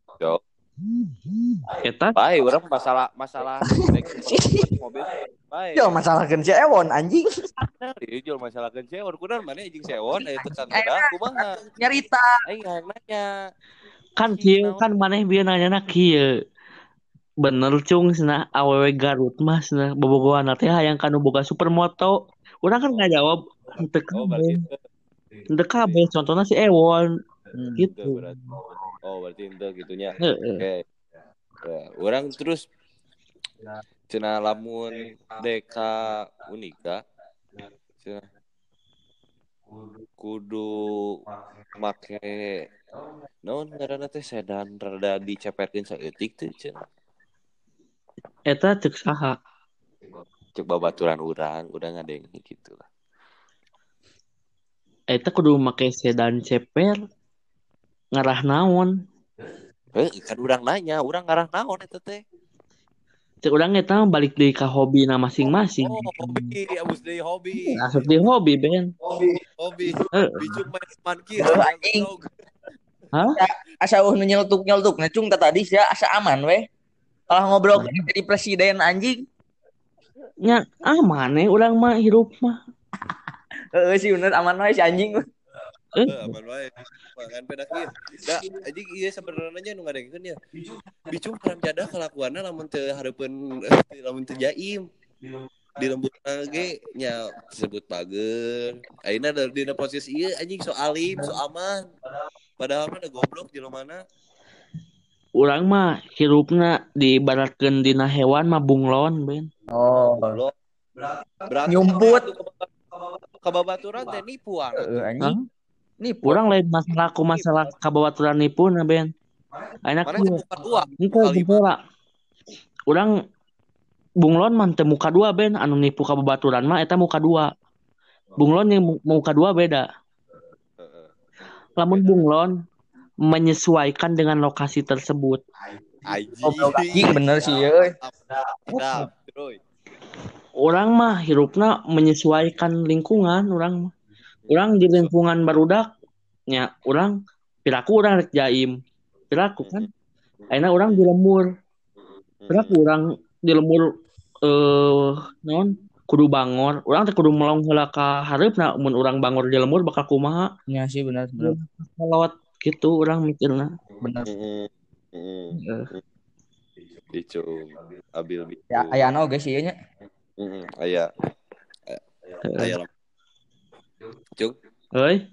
Eta Baik, orang masalah masalah naik supermobil. Baik. Yo masalahkeun si Ewon anjing. Nah, ieu jual masalahkeun sewon kunaon mana jeung sewon aya tekan gedak kumaha? Nyarita. Aing nanya. kan kieu kan maneh bieu nanya kieu bener cung cenah awewe Garut mah cenah bobogohan teh hayang kanu boga supermoto urang kan ngajawab Oh, berarti kabeh itu henteu kabeh contohna si Ewon Hmm. itu gitu. Oh, berarti itu gitunya. Oke. Ya, orang terus cenah lamun deka unika. Cenah kudu make non ngaranna teh sedan rada dicepetkeun saeutik teh cenah eta cek saha? Cek babaturan urang udah ngadeng gitu lah eta kudu make sedan ceper ngarah naon eh kan urang nanya urang ngarah naon eta teh cek urang eta balik deui ka hobina masing-masing oh hobi abus deui hobi asup di hobi Ben hobi Heeh. bijung main mankir Eh, anjing. Asa uh nyeletuk nyeletuk nah cung tadi sia asa aman weh. Kalau ngobrol jadi presiden anjing. nya aman eh urang mah hirup mah Heeh sih bener aman wae si anjing. Eh, aman wae. Makan pedakir. Da, anjing iya sebenarnya nu ngadengkeun ya. Bicung param jadah kelakuanna lamun teu hareupeun lamun teu jaim. Di lembut ge nya disebut pager. Ayeuna da dina posisi ieu anjing so alim, so aman. Padahal mah da goblok jelema urang mah hirupna diibaratkeun dina hewan mah bunglon Ben Oh. goblok. Berarti Nyumput. kababaturan teh nipuan. Anjing. Nih urang lain masalah ku masalah kabawaturan nipuna Ben Ayeuna Mana kieu bukan dua. Kali jempora. Urang bunglon mah teu muka dua Ben anu nipu kababaturan mah eta muka dua. Bunglon yang mu- muka dua beda. Lamun bunglon menyesuaikan dengan lokasi tersebut. Anjing bener sih Troy. Orang mah hirupna menyesuaikan lingkungan orang mah. Orang di lingkungan barudak nya orang piraku orang rek jaim. Piraku kan. Ayeuna orang di lembur. Piraku orang di lembur eh naon kudu bangor. Orang teh kudu melong heula ka hareupna mun urang bangor di lembur bakal kumaha. Ya sih bener bener Lewat gitu orang mikirna. Heeh. Eh, Bicung. Abil. Ya aya oge sih ieu nya. Heeh, aya. Cung, Euy,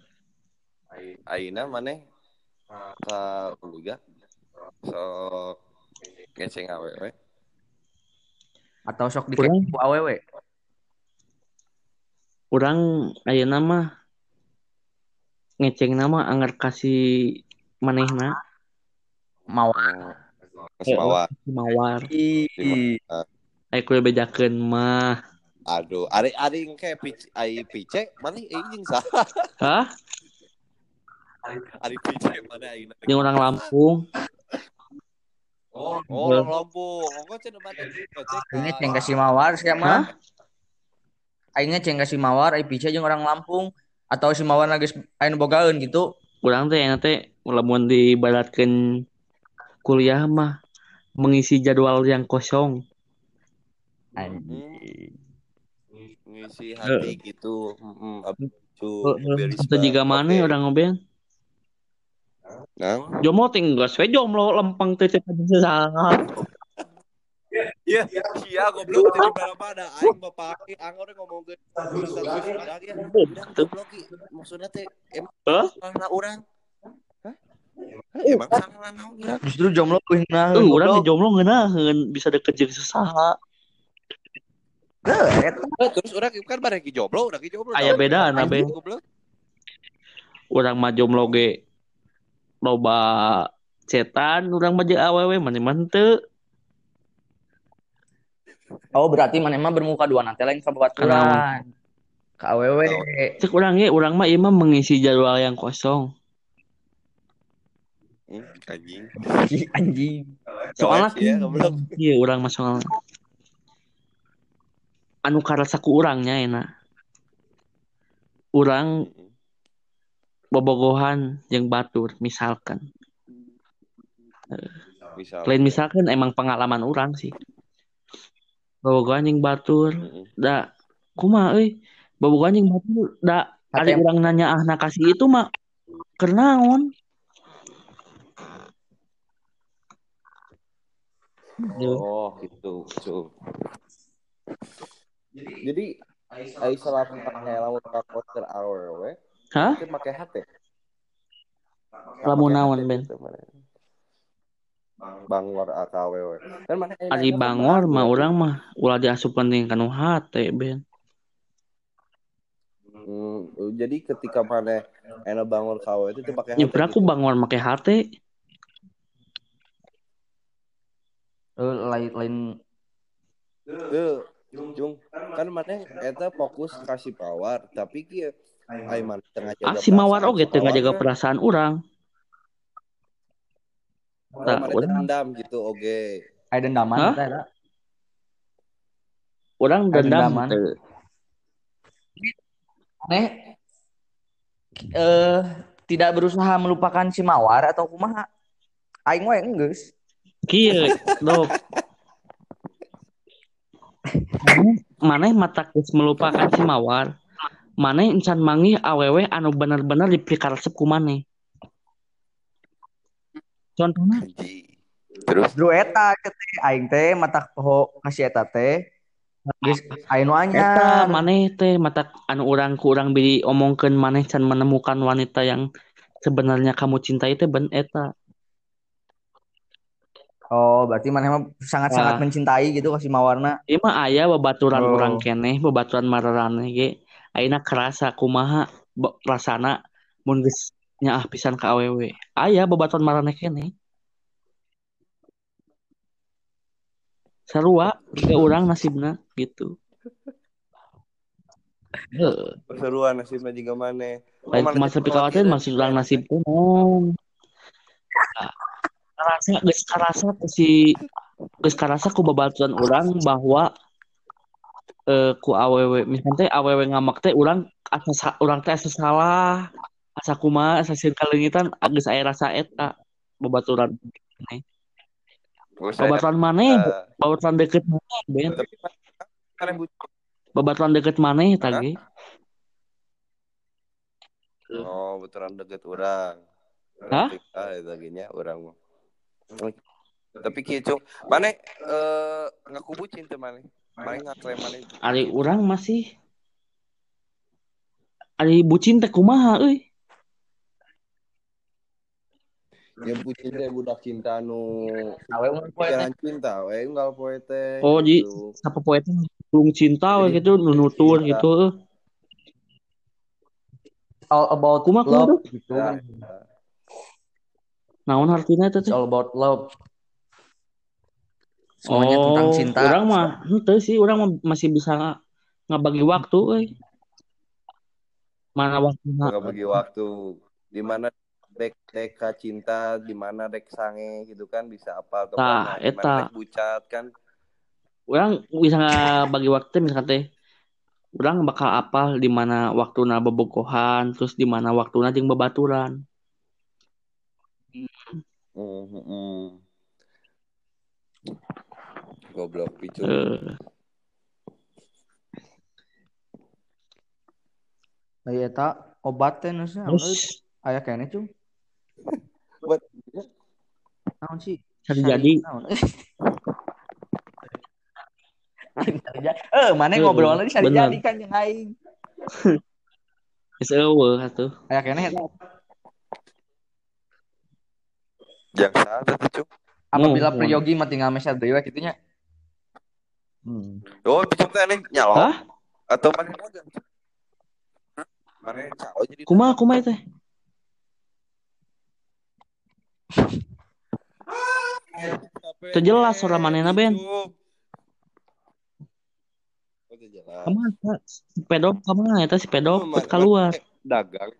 ayeuna maneh ka Uliga sok ngeceng awewe. Atau sok dikek awewe. urang ayeuna mah ngeceng nama anggar kasih manehna mawar. mawar. Ih. Ayo kudu bedakeun mah. Aduh, ari ari engke pic ai pice mana ieu jeung saha? Hah? Ari pice mana ayeuna? Yang orang Lampung. Oh, orang Lampung. Engko cenah mana Aingnya ceng kasih mawar sia mah. Aingnya ceng kasih mawar, ai pice jeung orang Lampung atau si mawar lagi nu bogaeun gitu. Urang teh enak teh lamun dibaratkeun kuliah mah mengisi jadwal yang kosong. Anjing. Ngisi hati gitu. Heeh, abis itu juga mana orang ngobrol. Nah, Jomblo tinggal we jomblo lempeng teh saha. Iya, iya goblok jadi mana-mana. Aing bapak angor ngomongkeun urusan budak ya. Udah goblok ki. Maksudnya teh emang salah orang. Emang ya? Justru jomblo Uh, urang teh goblok. jomblo ngeunaheun bisa deket jeung saha. Eh, Terus orang kan bareng ki jomblo, urang ki jomblo. Aya bedana, Aing Be. Urang mah jomblo ge loba cetan urang mah jeung awewe mana mah teu. Oh, berarti mana mah bermuka dua nanti lain kababaturan. Ka awewe. Cek urang ge urang mah ieu mah mengisi jadwal yang kosong. Hmm, anjing. Anjing. Soalnya ya, iya urang mah soalnya. Anu karasa ku urangnya enak. Urang bobogohan jeung batur misalkan. Misal. Lain misalkan emang pengalaman orang sih. Bobogohan jeung batur da kumaha euy Bobogohan jeung batur da ada orang nanya ah nakasi itu mah kernaon Oh, gitu. Cuk. Jadi ai selama pakai lamun quarter hour we, hah? Itu pakai HT. lamun Pakai naon HT ben. Bangor AKW we. Kan mana Ari Bangor mah orang mah ulah diasup penting kanu hate ben. Hmm, jadi ketika mana enak Bangor KW itu tuh pakai HT aku gitu. Bangor make hate Eh, lain lain. Tuh, Jung, kan mana eta fokus kasih power, tapi kieu ai mana tengah jaga ah si mawar teu ngajaga powerna. perasaan orang urang dendam gitu oge. aya dendaman Hah? teh ada. orang Ada dendam dendaman. Neh eh tidak berusaha melupakan si Mawar atau kumaha? Aing we geus. kieu dok maneh mata geus melupakan si mawar maneh encan manggih awewe anu bener-bener dipikaresep ku maneh contohnya. Terus Dru eta teh aing teh mata poho kasih eta teh. Geus eta anyar. maneh teh mata anu ku urang bili omongkeun maneh can menemukan wanita yang sebenarnya kamu cintai teh ben eta Oh, berarti maneh mah sangat-sangat Wah. mencintai gitu kasih Mawarna. ieu mah aya babaturan Oh. urang keneh babaturan mararane ge ayeuna kerasa kumaha rasana mun geus nyaah pisan ka awewe aya babaturan mararane keneh sarua ke urang nasibna gitu perseruan nasibnya juga mana. lain cuma sepi khawatir maksud urang nasib Nah, karasa geus karasa si geus karasa ku babaturan urang bahwa eh, ku awewe misalnya teh awewe ngamak teh urang asa sa- urang teh asa salah asa kumaha asa sieun kalengitan geus aya rasa eta babaturan babaturan maneh babaturan deket maneh ben kan bucin. babaturan deket Hah? ge Oh, betulan deket orang. Hah? Ah, itu orang. Tapi kieu mana eh ngaku bucin teh mana? Mana ngaklaim mana? ari urang masih ari bucin teh kumaha euy Yang bucin teh budak cinta nu Awe mun poe teh. jangan cinta we unggal poe teh. Oh, ji- Gitu. apa poe teh belum cinta we gitu nunutur Iya. gitu all about Kumaha, gitu. Nah, naon artinya itu It's teh? all about love. Semuanya oh tentang cinta. urang mah henteu sih urang mah masih bisa ngabagi waktu euy. Mana waktunya nggak bagi waktu. Di mana dek dek cinta di mana dek sange gitu kan bisa apa mana eta. dek bucat kan. Orang bisa bagi waktu misalkan teh. Orang bakal apal di mana waktuna bobogohan terus di mana waktuna jeung babaturan Hmm, hmm, goblok picu Eh, Aya eta obat teh nu sih. terus Aya kene cung. Obat. Naon sih? Sari jadi. Naon? Aing sari jadi. Eh, mana di sari bener. jadi kan yang aing. geus eueuh atuh Aya kene eta. Yang salah picu Apabila Nuhun. priyogi mah tinggal meser deui we kitu nya. Hmm. oh picu teh nih nyalo Hah? atau mana dagang mana calo jadi kumaha kumaha teh Teu jelas suara manehna, Ben. Oh, jelas. ke mana si pedok ke mana eta si pedok Oh, mana- keluar dagang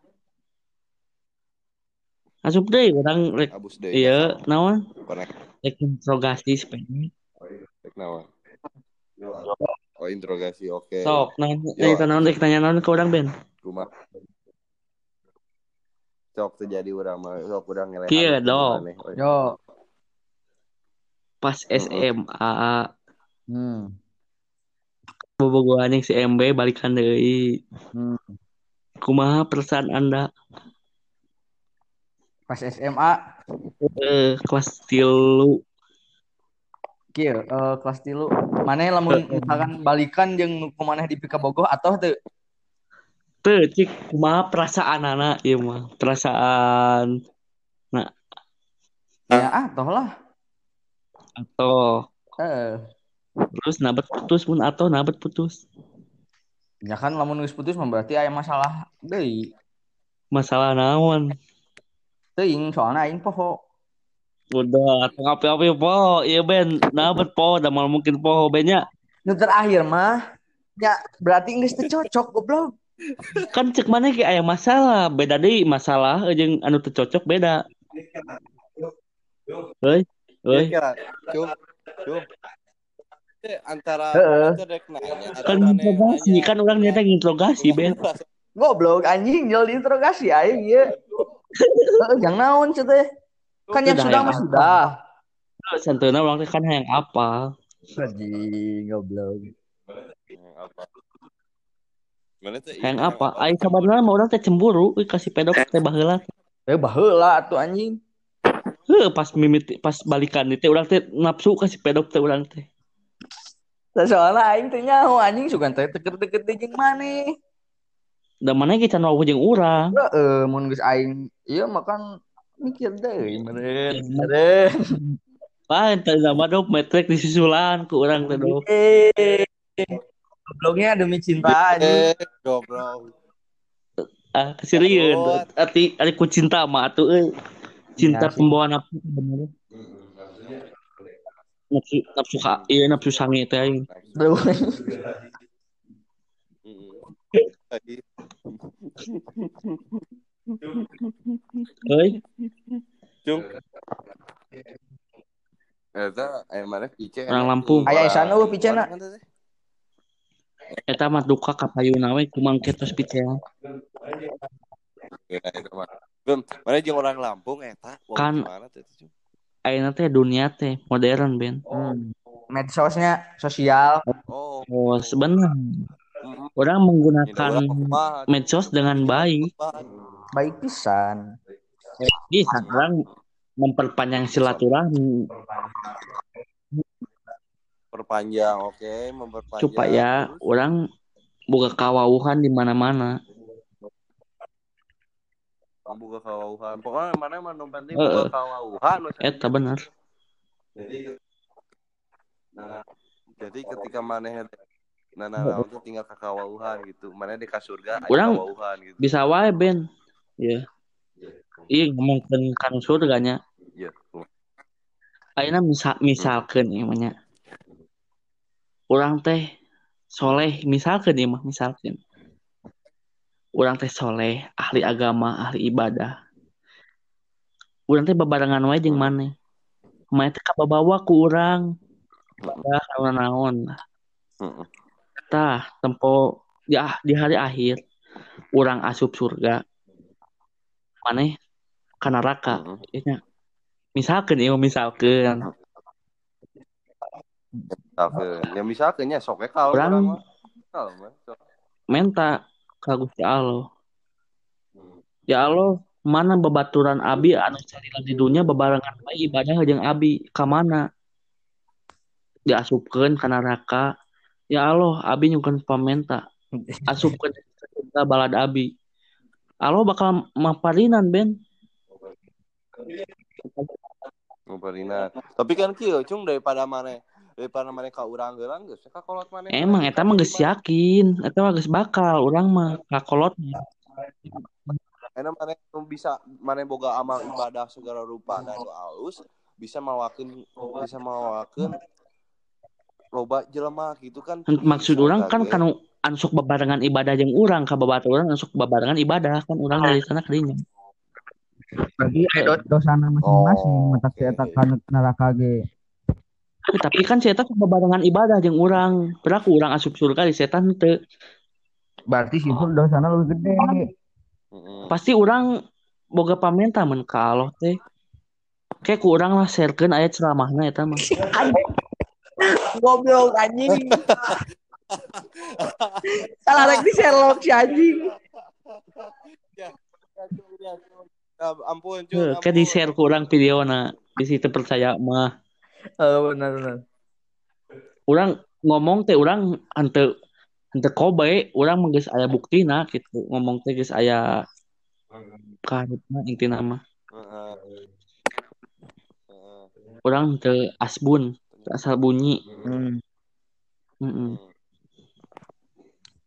asup deui urang rek deh naon connect rek interogasi si pedok cek naon oh interogasi oke sok naon Yo. cerita naon rek tanya naon ke urang Ben rumah sok terjadi orang mah sok urang ngelehan Kieu, ke dong. Yo. pas SMA Hmm. bobogoh anjing si MB balikan deui. Hmm. Kumaha perasaan Anda? Pas SMA Eh, kelas tilu. kieu eh, kelas tilu. Mana lamun misalkan balikan jeung nu kumaneh di Pika Bogoh atau teu? Teu cik kumaha perasaan anak ieu mah. Perasaan ya ah toh lah. Atau eh. Terus nabet putus pun atau nabet putus. ya kan lamun geus putus mah berarti aya masalah deui. Masalah naon? Teuing soalna aing poho Udah, atau ngapi-ngapi po. Iya Ben, nabet po, udah mal mungkin po bennya. nu terakhir mah ya berarti teu cocok goblok Kan cek mana ki aya masalah, beda deui masalah jeung anu teu cocok beda. Cum. Eh, antara Kan interogasi, kan orang nyata interogasi Ben. goblok anjing jol diinterogasi aing ieu Heeh, yang naon cenah teh kan yang Sudah, mah sudah Santeuna orang teh kan yang apa? anjing goblok Yang apa? Mana tuh? Yang apa? Ai sabarna mah orang teh cemburu, kasih pedok teh baheula. eh baheula atuh anjing Heuh, pas mimiti pas balikan teh urang teh nafsu kasih pedok teh urang teh. Tah soalna aing teh nyaho anjing sugan teh deket-deket jeung maneh Da mana can wawuh jeung urang. heeh mun geus aing ieu mah kan mikir deui meureun Ya, meureun Wah, ente zaman dok metrik disusulan ku urang teh dok. eh gobloknya demi cinta anjing Eh, goblok. Ah, serius. Arti ari ku cinta mah atuh euy. Cinta Iya pembawa nafsu sebenarnya. Nafsu nafsu ka, iya nafsu sange teh aing. Euy, Cum. Eta aya mana pice? Orang Lampung. Aya isana eueuh picena. eta mah duka ka payuna we kumang ketos picea. Ya, itu mah. Mana jeung orang Lampung eta? Kan-? Ayeuna teh dunia teh modern Ben. Hmm. Medsosnya sosial. Oh, Oh, sebenarnya orang menggunakan medsos dengan baik. Baik pisan. Bisa orang memperpanjang silaturahmi Perpanjang, oke, memperpanjang. supaya Terus? orang boga kawauhan di mana-mana. buka kawauhan pokoknya mana mah nu penting buka kawauhan. Eta bener. jadi ketika mana nah nah nah untuk tinggal ke kawauhan gitu mana di ka surga aya Urang kawauhan gitu Bisa wae Ben. Ya. Iya ngomongkeun kan surganya. iya Ayeuna misal misalkeun ieu mah nya. Urang teh soleh misalkeun ieu mah misalkeun. Urang teh soleh, ahli agama, ahli ibadah. Urang teh babarengan wae jeung maneh. Maneh teh kababawa ku urang. Tah naon-naon. Heeh. Tah tempo ah- di hari akhir urang asup surga. Maneh ka neraka. Heeh. Ieu nya. Misalkeun ieu misalkeun. misalkeun ya misalkeun nya sok we kalau sok. menta ka Gusti Allah. Ya Allah, mana babaturan abi anu carita di dunia bebarengan wae ibadah jeung abi ka mana? Diasupkeun ka neraka. Ya Allah, abi nyukeun pamenta. Asupkeun ka surga balad abi. Allah bakal maparinan Ben. ngumpulina tapi kan kieu cung daripada mana daripada mana ka urang geurang geus ka kolot mana Emang eta mah geus yakin, eta mah geus bakal urang mah kakolotnya. Enak mana bisa mana boga amal ibadah segala rupa dan alus bisa mawakeun bisa mawakeun loba jelema gitu kan Maksud orang kan Ge. kanu ansuk bebarengan ibadah jeung urang ka babaturan ansuk bebarengan ibadah kan urang dari sana ke dinya. Berarti dosana masing-masing Oh, matak oke. eta ka neraka ge. Tapi, tapi kan sok bebarengan ibadah jeung urang. Berarti urang asup surga di setan teu. Berarti situ dosana lebih gede. Pasti urang boga pamenta mun ka Allah teh. Kayak ku urang lah sharekeun aya ceramahna eta mah. Goblok anjing. Salah rek di Sherlock si anjing. Ah, ampun, Cun. Heuh, Kayak di share kurang video na di situ percaya mah. Oh, benar benar. Orang ngomong teh orang hante hante kobe, orang mah geus aya buktina gitu. Ngomong teh geus aya kaharupna intina mah. Heeh. Heeh. Orang teu asbun, asal bunyi. Hmm. Heeh.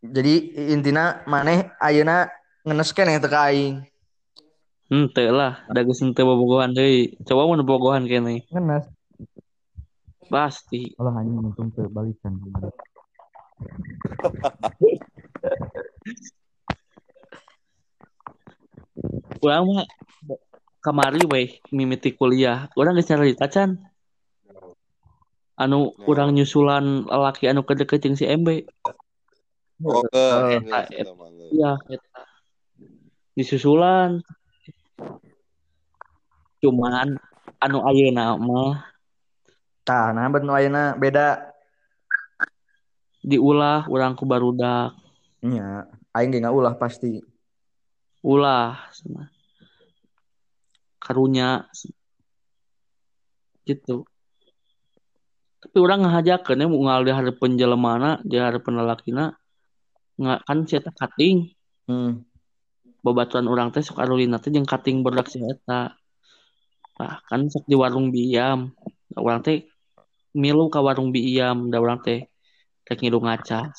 Jadi intina maneh ayeuna ngenes keneh teu ka aing. Henteu lah, da geus henteu bobogohan deui. Coba mun bobogohan keneh. Ngenes. Pasti. Kalau hanya untung terbalikan. Urang mah kamari weh mimiti kuliah. Urang geus carita can. Anu Ya. urang nyusulan laki anu kedeket jeung si MB. Oh, eta. Iya, eta. Disusulan. Cuman anu ayeuna mah Tah, nah bet nu ayeuna beda. diulah urang ku barudak. Nya, aing ge ulah pasti. Ulah cenah. Karunya gitu. Tapi urang ngahajakeun ya moal di hareupeun jelemana, di hareupeun lalakina. Nggak kan si eta kating. Hmm. babaturan orang teh sok arulina teh jeung kating berdak eta. Nah, kan sok di warung biam. Da urang teh milu ka warung biam, da urang teh rek ngilu ngaca.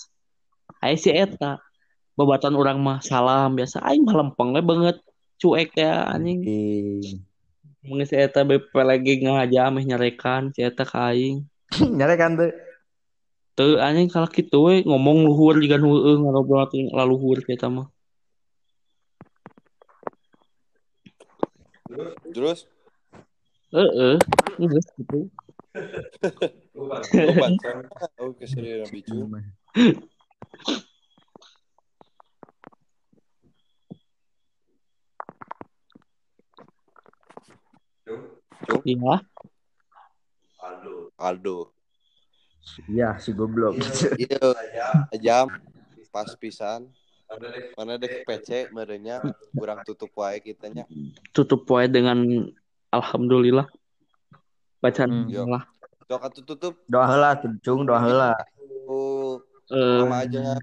Aya si eta. Babaturan orang mah salam biasa aing mah lempeng banget cuek ya anjing. Ih. Mun si eta ngahaja meh nyarekan si eta ka Nyare kan tuh. Teu anjing kalau kitu we ngomong luhur jiga heueuh ngarobrol teh laluhur si eta mah. Terus Heeh. Geus gitu. lu baca. Oh, keserian bicu. Iya. Aldo. Iya, si goblok. Iya, jam pas pisan. Mana dek PC merenya kurang tutup wae kitanya. tutup poe dengan alhamdulillah bacaan Hmm, yo. lah Doa tutup Doa heula tuh, Cung, doa heula. oh, Eh, sama aja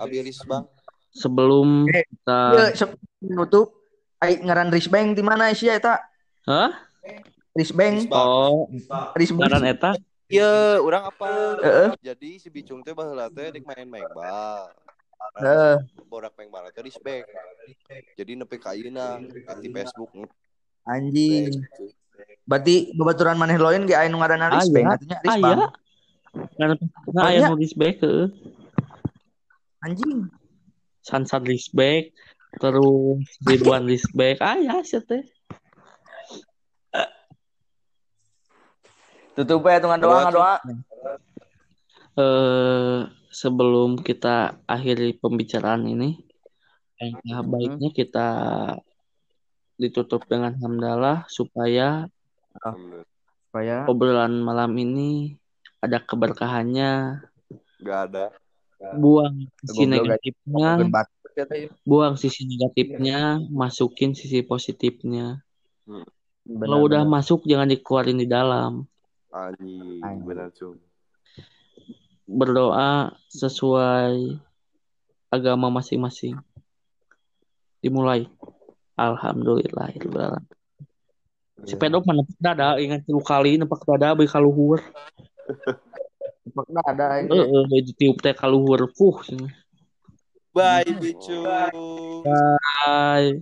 Abilis Bang. sebelum Eh, kita Ieu sebelum nutup ai ngaran Risbank di mana sih eta? Hah? Risbank, oh Risbank. ngaran eta Iya, orang apa? Heeh. Jadi si Bicung teh baheula teh dek main mengbal. Heeh. Borak mengbal teh respect. Jadi nepi ka ayeuna di Facebook Anjing. Berarti babaturan maneh loin ge aya nu ngaranna Aya. Risbank atunya aya Risbank. ngaran nah aya nulis baik ke Anjing. Sansan Risbek terus Ridwan Risbek aya sih teh Tutup ya tungan doa ngadoa. eh sebelum kita akhiri pembicaraan ini alangkah baiknya kita ditutup dengan hamdalah supaya Supaya obrolan malam ini ada keberkahannya. Gak ada. buang sisi negatifnya. Ya buang sisi negatifnya masukin sisi positifnya. Benar, kalau udah benar. masuk jangan dikeluarin di dalam Anjing, benar berdoa sesuai agama masing-masing. Dimulai. Alhamdulillah si pedok mana dada ingat tilu kali nepak dada beuh kaluhur. Pokoknya ada aja. heeh ditiup teh kaluhur. Puh Bye, Bicung. bye